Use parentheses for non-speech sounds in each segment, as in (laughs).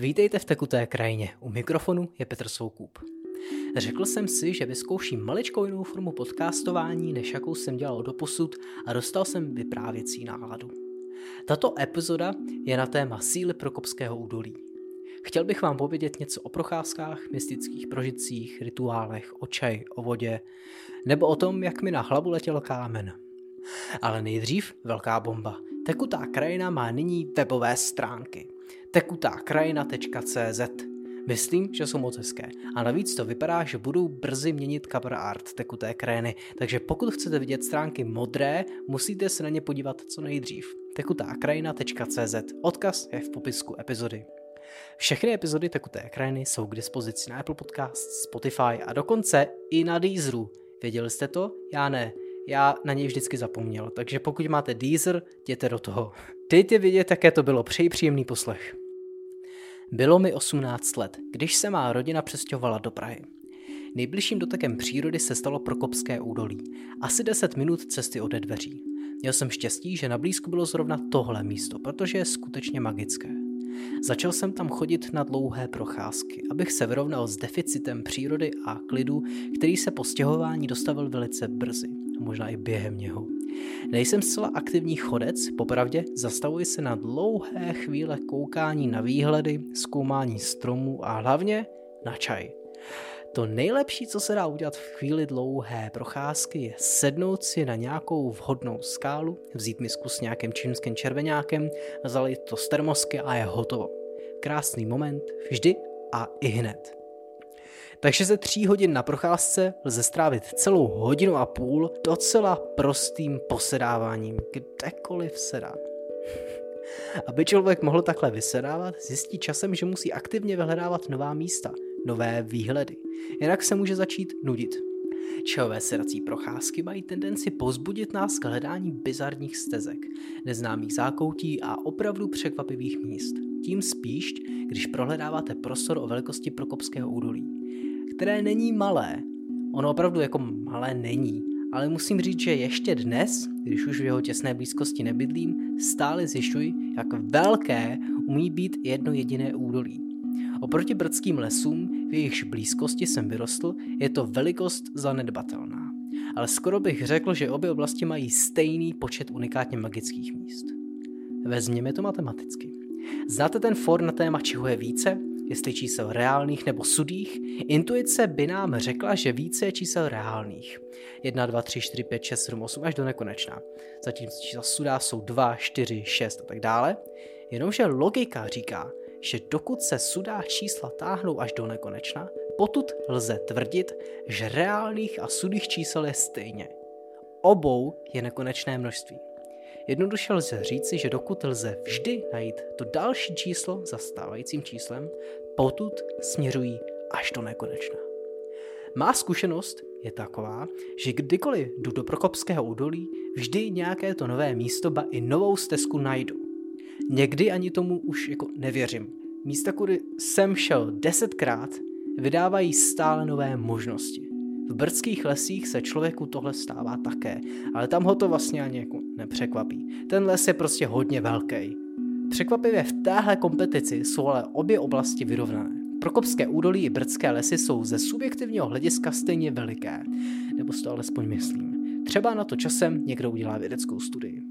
Vítejte v tekuté krajině. U mikrofonu je Petr Soukup. Řekl jsem si, že vyzkouším maličkou jinou formu podcastování, než jakou jsem dělal doposud a dostal jsem vyprávěcí náladu. Tato epizoda je na téma síly Prokopského údolí. Chtěl bych vám povědět něco o procházkách, mystických prožitcích, rituálech, o čaj, o vodě, nebo o tom, jak mi na hlavu letěl kámen. Ale nejdřív velká bomba. Tekutá krajina má nyní webové stránky – tekutákrajina.cz Myslím, že jsou moc hezké. A navíc to vypadá, že budou brzy měnit cover art tekuté krajiny, takže pokud chcete vidět stránky modré, musíte se na ně podívat co nejdřív. tekutákrajina.cz Odkaz je v popisku epizody. Všechny epizody Tekuté krajiny jsou k dispozici na Apple Podcast, Spotify a dokonce i na Deezeru. Věděli jste to? Já ne. Já na něj vždycky zapomněl, takže pokud máte Deezer, jděte do toho. Dejte vidět, jaké to bylo. Přeji příjemný poslech. Bylo mi 18 let, když se má rodina přestěhovala do Prahy. Nejbližším dotekem přírody se stalo Prokopské údolí, asi 10 minut cesty ode dveří. Měl jsem štěstí, že na blízku bylo zrovna tohle místo, protože je skutečně magické. Začal jsem tam chodit na dlouhé procházky, abych se vyrovnal s deficitem přírody a klidu, který se po stěhování dostavil velice brzy, možná i během něho. Nejsem zcela aktivní chodec, popravdě zastavuji se na dlouhé chvíle koukání na výhledy, zkoumání stromů a hlavně na čaj. To nejlepší, co se dá udělat v chvíli dlouhé procházky, je sednout si na nějakou vhodnou skálu, vzít misku s nějakým čínským červenákem, zalit to z termosky a je hotovo. Krásný moment, vždy a i hned. Takže ze tří hodin na procházce lze strávit celou hodinu a půl docela prostým posedáváním, kdekoliv se dá. (laughs) Aby člověk mohl takhle vysedávat, zjistí časem, že musí aktivně vyhledávat nová místa, nové výhledy. Jinak se může začít nudit. Čehové sedací procházky mají tendenci pozbudit nás k hledání bizarních stezek, neznámých zákoutí a opravdu překvapivých míst. Tím spíš, když prohledáváte prostor o velikosti Prokopského údolí které není malé. Ono opravdu jako malé není, ale musím říct, že ještě dnes, když už v jeho těsné blízkosti nebydlím, stále zjišťuji, jak velké umí být jedno jediné údolí. Oproti brdským lesům, v jejichž blízkosti jsem vyrostl, je to velikost zanedbatelná. Ale skoro bych řekl, že obě oblasti mají stejný počet unikátně magických míst. Vezměme to matematicky. Znáte ten for na téma, čeho je více? Jestli čísel reálných nebo sudých, intuice by nám řekla, že více je čísel reálných. 1, 2, 3, 4, 5, 6, 7, 8 až do nekonečna. Zatímco čísla sudá jsou 2, 4, 6 a tak dále. Jenomže logika říká, že dokud se sudá čísla táhnou až do nekonečna, potud lze tvrdit, že reálných a sudých čísel je stejně. Obou je nekonečné množství. Jednoduše lze říci, že dokud lze vždy najít to další číslo za stávajícím číslem, potud směřují až do nekonečna. Má zkušenost je taková, že kdykoliv jdu do Prokopského údolí, vždy nějaké to nové místo, ba i novou stezku najdu. Někdy ani tomu už jako nevěřím. Místa, kudy jsem šel desetkrát, vydávají stále nové možnosti. V brdských lesích se člověku tohle stává také, ale tam ho to vlastně ani jako nepřekvapí. Ten les je prostě hodně velký. Překvapivě v téhle kompetici jsou ale obě oblasti vyrovnané. Prokopské údolí i brdské lesy jsou ze subjektivního hlediska stejně veliké, nebo si to alespoň myslím. Třeba na to časem někdo udělá vědeckou studii.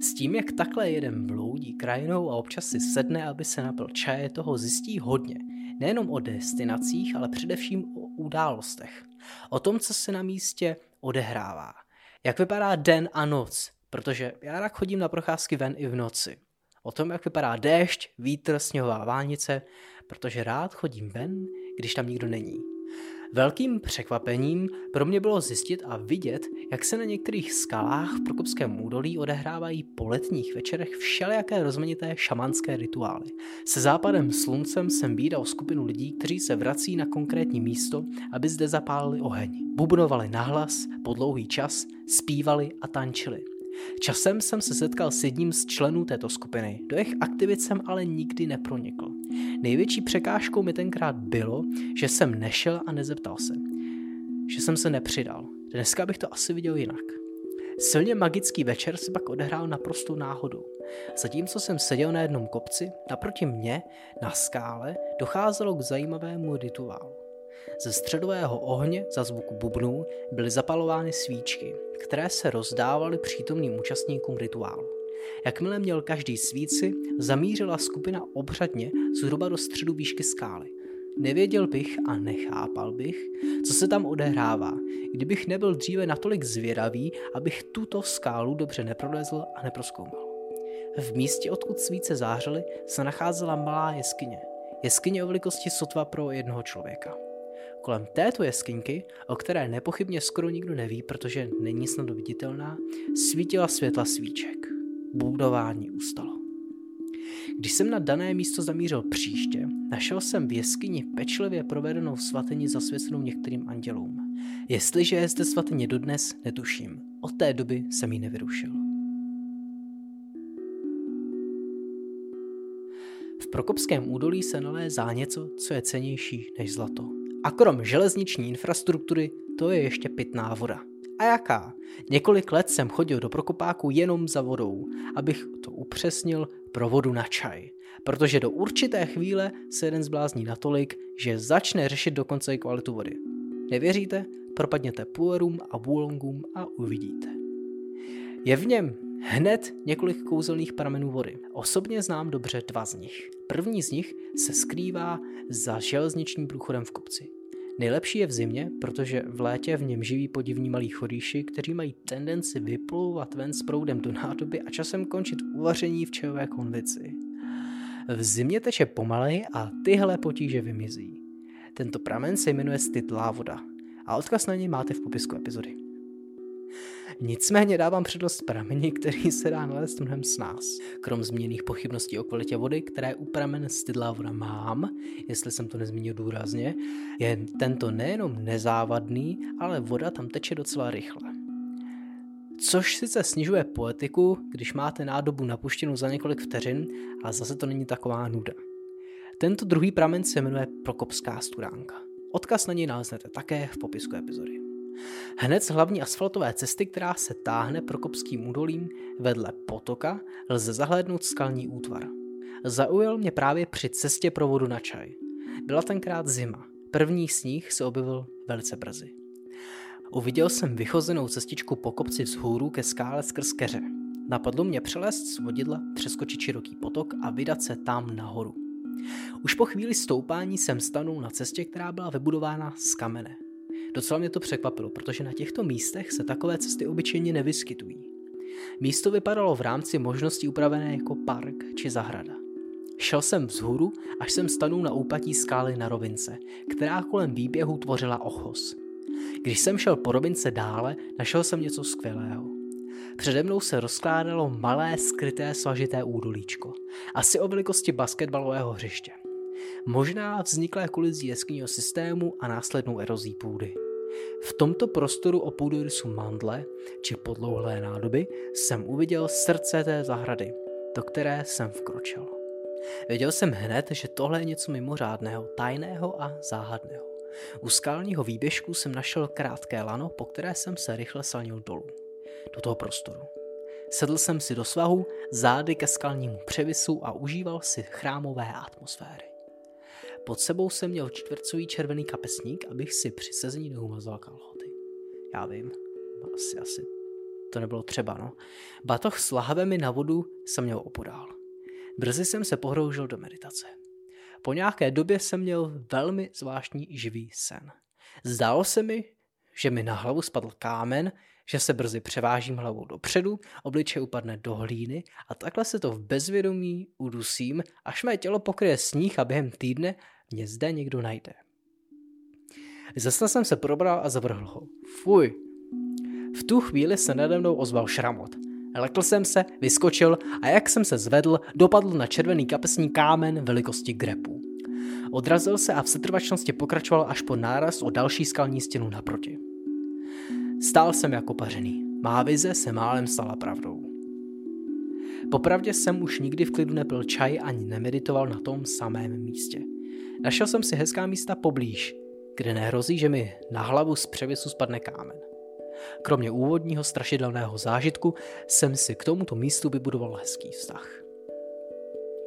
S tím, jak takhle jeden bloudí krajinou a občas si sedne, aby se napil čaje, toho zjistí hodně. Nejenom o destinacích, ale především o událostech. O tom, co se na místě odehrává. Jak vypadá den a noc, protože já rád chodím na procházky ven i v noci. O tom, jak vypadá déšť, vítr, sněhová vánice, protože rád chodím ven, když tam nikdo není. Velkým překvapením pro mě bylo zjistit a vidět, jak se na některých skalách v Prokopském údolí odehrávají po letních večerech všelijaké rozmanité šamanské rituály. Se západem sluncem jsem bídal skupinu lidí, kteří se vrací na konkrétní místo, aby zde zapálili oheň. Bubnovali nahlas, po dlouhý čas, zpívali a tančili. Časem jsem se setkal s jedním z členů této skupiny, do jejich aktivit jsem ale nikdy nepronikl. Největší překážkou mi tenkrát bylo, že jsem nešel a nezeptal se. Že jsem se nepřidal. Dneska bych to asi viděl jinak. Silně magický večer se pak odehrál naprosto náhodou. Zatímco jsem seděl na jednom kopci, naproti mě, na skále, docházelo k zajímavému rituálu. Ze středového ohně za zvuku bubnů byly zapalovány svíčky, které se rozdávaly přítomným účastníkům rituálu. Jakmile měl každý svíci, zamířila skupina obřadně zhruba do středu výšky skály. Nevěděl bych a nechápal bych, co se tam odehrává, kdybych nebyl dříve natolik zvědavý, abych tuto skálu dobře neprolezl a neproskoumal. V místě, odkud svíce zářily, se nacházela malá jeskyně. Jeskyně o velikosti sotva pro jednoho člověka. Kolem této jeskyňky, o které nepochybně skoro nikdo neví, protože není snadno viditelná, svítila světla svíček. Budování ustalo. Když jsem na dané místo zamířil příště, našel jsem v jeskyni pečlivě provedenou svatyni zasvěcenou některým andělům. Jestliže je zde svatyně dodnes, netuším. Od té doby jsem ji nevyrušil. V Prokopském údolí se nalézá něco, co je cenější než zlato. A krom železniční infrastruktury, to je ještě pitná voda. A jaká? Několik let jsem chodil do Prokopáku jenom za vodou, abych to upřesnil pro vodu na čaj. Protože do určité chvíle se jeden zblázní natolik, že začne řešit dokonce i kvalitu vody. Nevěříte? Propadněte puerům a bulongům a uvidíte. Je v něm hned několik kouzelných pramenů vody. Osobně znám dobře dva z nich. První z nich se skrývá za železničním průchodem v kopci. Nejlepší je v zimě, protože v létě v něm živí podivní malí chodíši, kteří mají tendenci vyplouvat ven s proudem do nádoby a časem končit uvaření v čajové konvici. V zimě teče pomalej a tyhle potíže vymizí. Tento pramen se jmenuje Stytlá voda a odkaz na něj máte v popisku epizody. Nicméně dávám přednost prameni, který se dá nalézt mnohem s nás. Krom zmíněných pochybností o kvalitě vody, které u pramen stydlá voda mám, jestli jsem to nezmínil důrazně, je tento nejenom nezávadný, ale voda tam teče docela rychle. Což sice snižuje poetiku, když máte nádobu napuštěnou za několik vteřin, ale zase to není taková nuda. Tento druhý pramen se jmenuje Prokopská studánka. Odkaz na něj naleznete také v popisku epizody. Hned z hlavní asfaltové cesty, která se táhne Prokopským údolím vedle potoka, lze zahlédnout skalní útvar. Zaujal mě právě při cestě pro vodu na čaj. Byla tenkrát zima. První sníh se objevil velice brzy. Uviděl jsem vychozenou cestičku po kopci vzhůru ke skále skrz keře. Napadlo mě přelézt z vodidla, přeskočit široký potok a vydat se tam nahoru. Už po chvíli stoupání jsem stanul na cestě, která byla vybudována z kamene. Docela mě to překvapilo, protože na těchto místech se takové cesty obyčejně nevyskytují. Místo vypadalo v rámci možností upravené jako park či zahrada. Šel jsem vzhůru, až jsem stanul na úpatí skály na rovince, která kolem výběhu tvořila ochos. Když jsem šel po rovince dále, našel jsem něco skvělého. Přede mnou se rozkládalo malé skryté svažité údolíčko, asi o velikosti basketbalového hřiště. Možná vzniklé kolizí jeskyního systému a následnou erozí půdy. V tomto prostoru o půdorysu mandle či podlouhlé nádoby jsem uviděl srdce té zahrady, do které jsem vkročil. Věděl jsem hned, že tohle je něco mimořádného, tajného a záhadného. U skalního výběžku jsem našel krátké lano, po které jsem se rychle salnil dolů. Do toho prostoru. Sedl jsem si do svahu, zády ke skalnímu převisu a užíval si chrámové atmosféry. Pod sebou jsem měl čtvrcový červený kapesník, abych si při sezení neumazal kalhoty. Já vím, asi, asi to nebylo třeba, no. Batoh s lahvemi na vodu jsem měl opodál. Brzy jsem se pohroužil do meditace. Po nějaké době jsem měl velmi zvláštní živý sen. Zdálo se mi, že mi na hlavu spadl kámen, že se brzy převážím hlavou dopředu, obličej upadne do hlíny a takhle se to v bezvědomí udusím, až mé tělo pokryje sníh a během týdne mě zde někdo najde. Ze jsem se probral a zavrhl ho. Fuj. V tu chvíli se nade mnou ozval šramot. Lekl jsem se, vyskočil a jak jsem se zvedl, dopadl na červený kapesní kámen velikosti grepu. Odrazil se a v setrvačnosti pokračoval až po náraz o další skalní stěnu naproti. Stál jsem jako pařený. Má vize se málem stala pravdou. Popravdě jsem už nikdy v klidu nepil čaj ani nemeditoval na tom samém místě. Našel jsem si hezká místa poblíž, kde nehrozí, že mi na hlavu z převisu spadne kámen. Kromě úvodního strašidelného zážitku jsem si k tomuto místu vybudoval hezký vztah.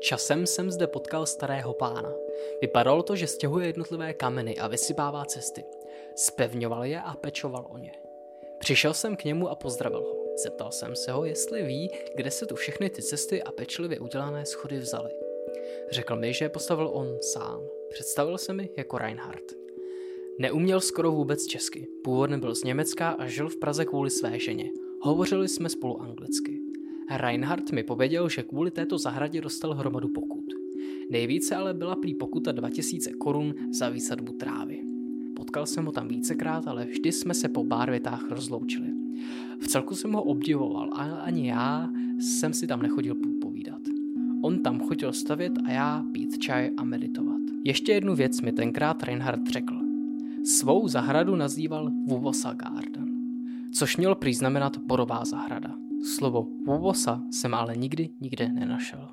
Časem jsem zde potkal starého pána. Vypadalo to, že stěhuje jednotlivé kameny a vysypává cesty. Spevňoval je a pečoval o ně. Přišel jsem k němu a pozdravil ho. Zeptal jsem se ho, jestli ví, kde se tu všechny ty cesty a pečlivě udělané schody vzaly. Řekl mi, že je postavil on sám. Představil se mi jako Reinhardt. Neuměl skoro vůbec česky. Původně byl z Německa a žil v Praze kvůli své ženě. Hovořili jsme spolu anglicky. Reinhardt mi pověděl, že kvůli této zahradě dostal hromadu pokut. Nejvíce ale byla prý pokuta 2000 korun za výsadbu trávy. Potkal jsem ho tam vícekrát, ale vždy jsme se po pár větách rozloučili. V celku jsem ho obdivoval, ale ani já jsem si tam nechodil povídat. On tam chodil stavět a já pít čaj a meditovat. Ještě jednu věc mi tenkrát Reinhardt řekl. Svou zahradu nazýval Vuvosa Garden, což měl prý znamenat borová zahrada. Slovo Vuvosa jsem ale nikdy nikde nenašel.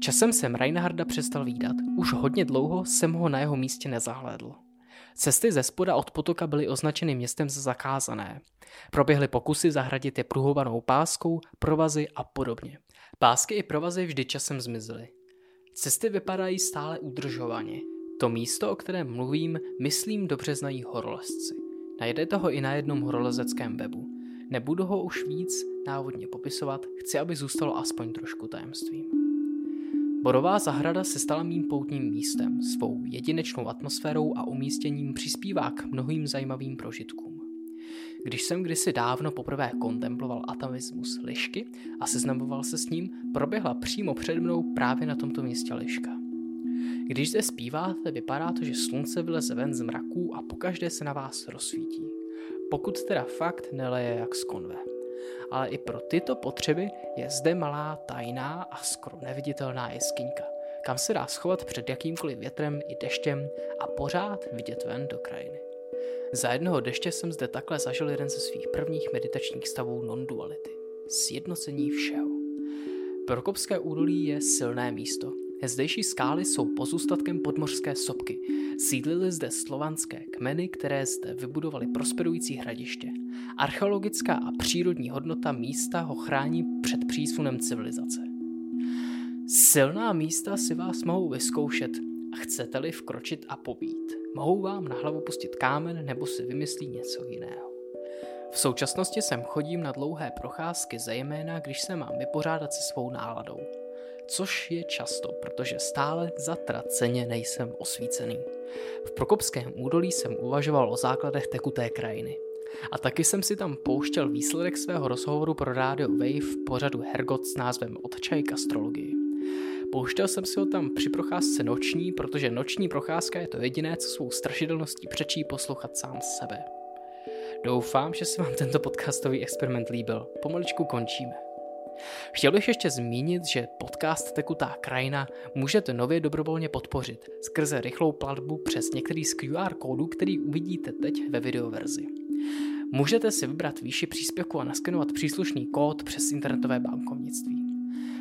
Časem jsem Reinharda přestal výdat. Už hodně dlouho jsem ho na jeho místě nezahlédl. Cesty ze spoda od potoka byly označeny městem za zakázané. Proběhly pokusy zahradit je pruhovanou páskou, provazy a podobně. Pásky i provazy vždy časem zmizely. Cesty vypadají stále udržovaně. To místo, o kterém mluvím, myslím dobře znají horolezci. Najdete ho i na jednom horolezeckém webu. Nebudu ho už víc návodně popisovat, chci, aby zůstalo aspoň trošku tajemstvím. Borová zahrada se stala mým poutním místem, svou jedinečnou atmosférou a umístěním přispívá k mnohým zajímavým prožitkům. Když jsem kdysi dávno poprvé kontemploval atavismus lišky a seznamoval se s ním, proběhla přímo před mnou právě na tomto místě liška. Když zde zpíváte, vypadá to, že slunce vyleze ven z mraků a pokaždé se na vás rozsvítí. Pokud teda fakt neleje jak z konve ale i pro tyto potřeby je zde malá tajná a skoro neviditelná jeskyňka, kam se dá schovat před jakýmkoliv větrem i deštěm a pořád vidět ven do krajiny. Za jednoho deště jsem zde takhle zažil jeden ze svých prvních meditačních stavů non-duality. Sjednocení všeho. Prokopské údolí je silné místo, Zdejší skály jsou pozůstatkem podmořské sopky. Sídlily zde slovanské kmeny, které zde vybudovali prosperující hradiště. Archeologická a přírodní hodnota místa ho chrání před přísunem civilizace. Silná místa si vás mohou vyzkoušet chcete-li vkročit a pobít. Mohou vám na hlavu pustit kámen nebo si vymyslí něco jiného. V současnosti sem chodím na dlouhé procházky, zejména když se mám vypořádat se svou náladou což je často, protože stále zatraceně nejsem osvícený. V Prokopském údolí jsem uvažoval o základech tekuté krajiny. A taky jsem si tam pouštěl výsledek svého rozhovoru pro Radio Wave v pořadu Hergot s názvem Od čaj k astrologii. Pouštěl jsem si ho tam při procházce noční, protože noční procházka je to jediné, co svou strašidelností přečí poslouchat sám sebe. Doufám, že se vám tento podcastový experiment líbil. Pomaličku končíme. Chtěl bych ještě zmínit, že podcast Tekutá krajina můžete nově dobrovolně podpořit skrze rychlou platbu přes některý z QR kódů, který uvidíte teď ve videoverzi. Můžete si vybrat výši příspěvku a naskenovat příslušný kód přes internetové bankovnictví.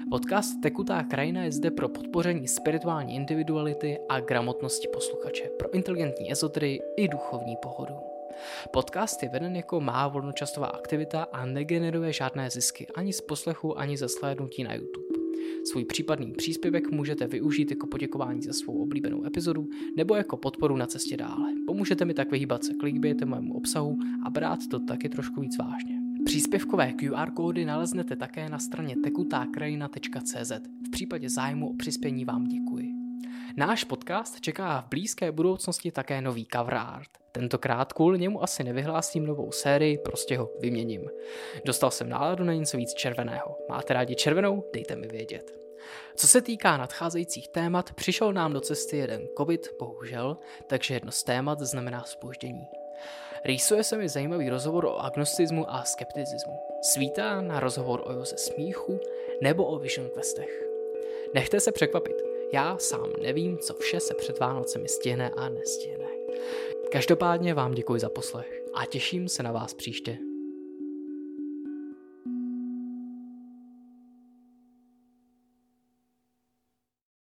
Podcast Tekutá krajina je zde pro podpoření spirituální individuality a gramotnosti posluchače, pro inteligentní ezoterii i duchovní pohodu. Podcast je veden jako má volnočasová aktivita a negeneruje žádné zisky ani z poslechu, ani ze slédnutí na YouTube. Svůj případný příspěvek můžete využít jako poděkování za svou oblíbenou epizodu nebo jako podporu na cestě dále. Pomůžete mi tak vyhýbat se mému obsahu a brát to taky trošku víc vážně. Příspěvkové QR kódy naleznete také na straně tekutákrajina.cz. V případě zájmu o přispění vám děkuji. Náš podcast čeká v blízké budoucnosti také nový cover art. Tentokrát kvůli němu asi nevyhlásím novou sérii, prostě ho vyměním. Dostal jsem náladu na něco víc červeného. Máte rádi červenou? Dejte mi vědět. Co se týká nadcházejících témat, přišel nám do cesty jeden covid, bohužel, takže jedno z témat znamená spoždění. Rýsuje se mi zajímavý rozhovor o agnosticismu a skepticismu. Svítá na rozhovor o Joze Smíchu nebo o Vision Questech. Nechte se překvapit, já sám nevím, co vše se před Vánocemi stihne a nestihne. Každopádně vám děkuji za poslech a těším se na vás příště.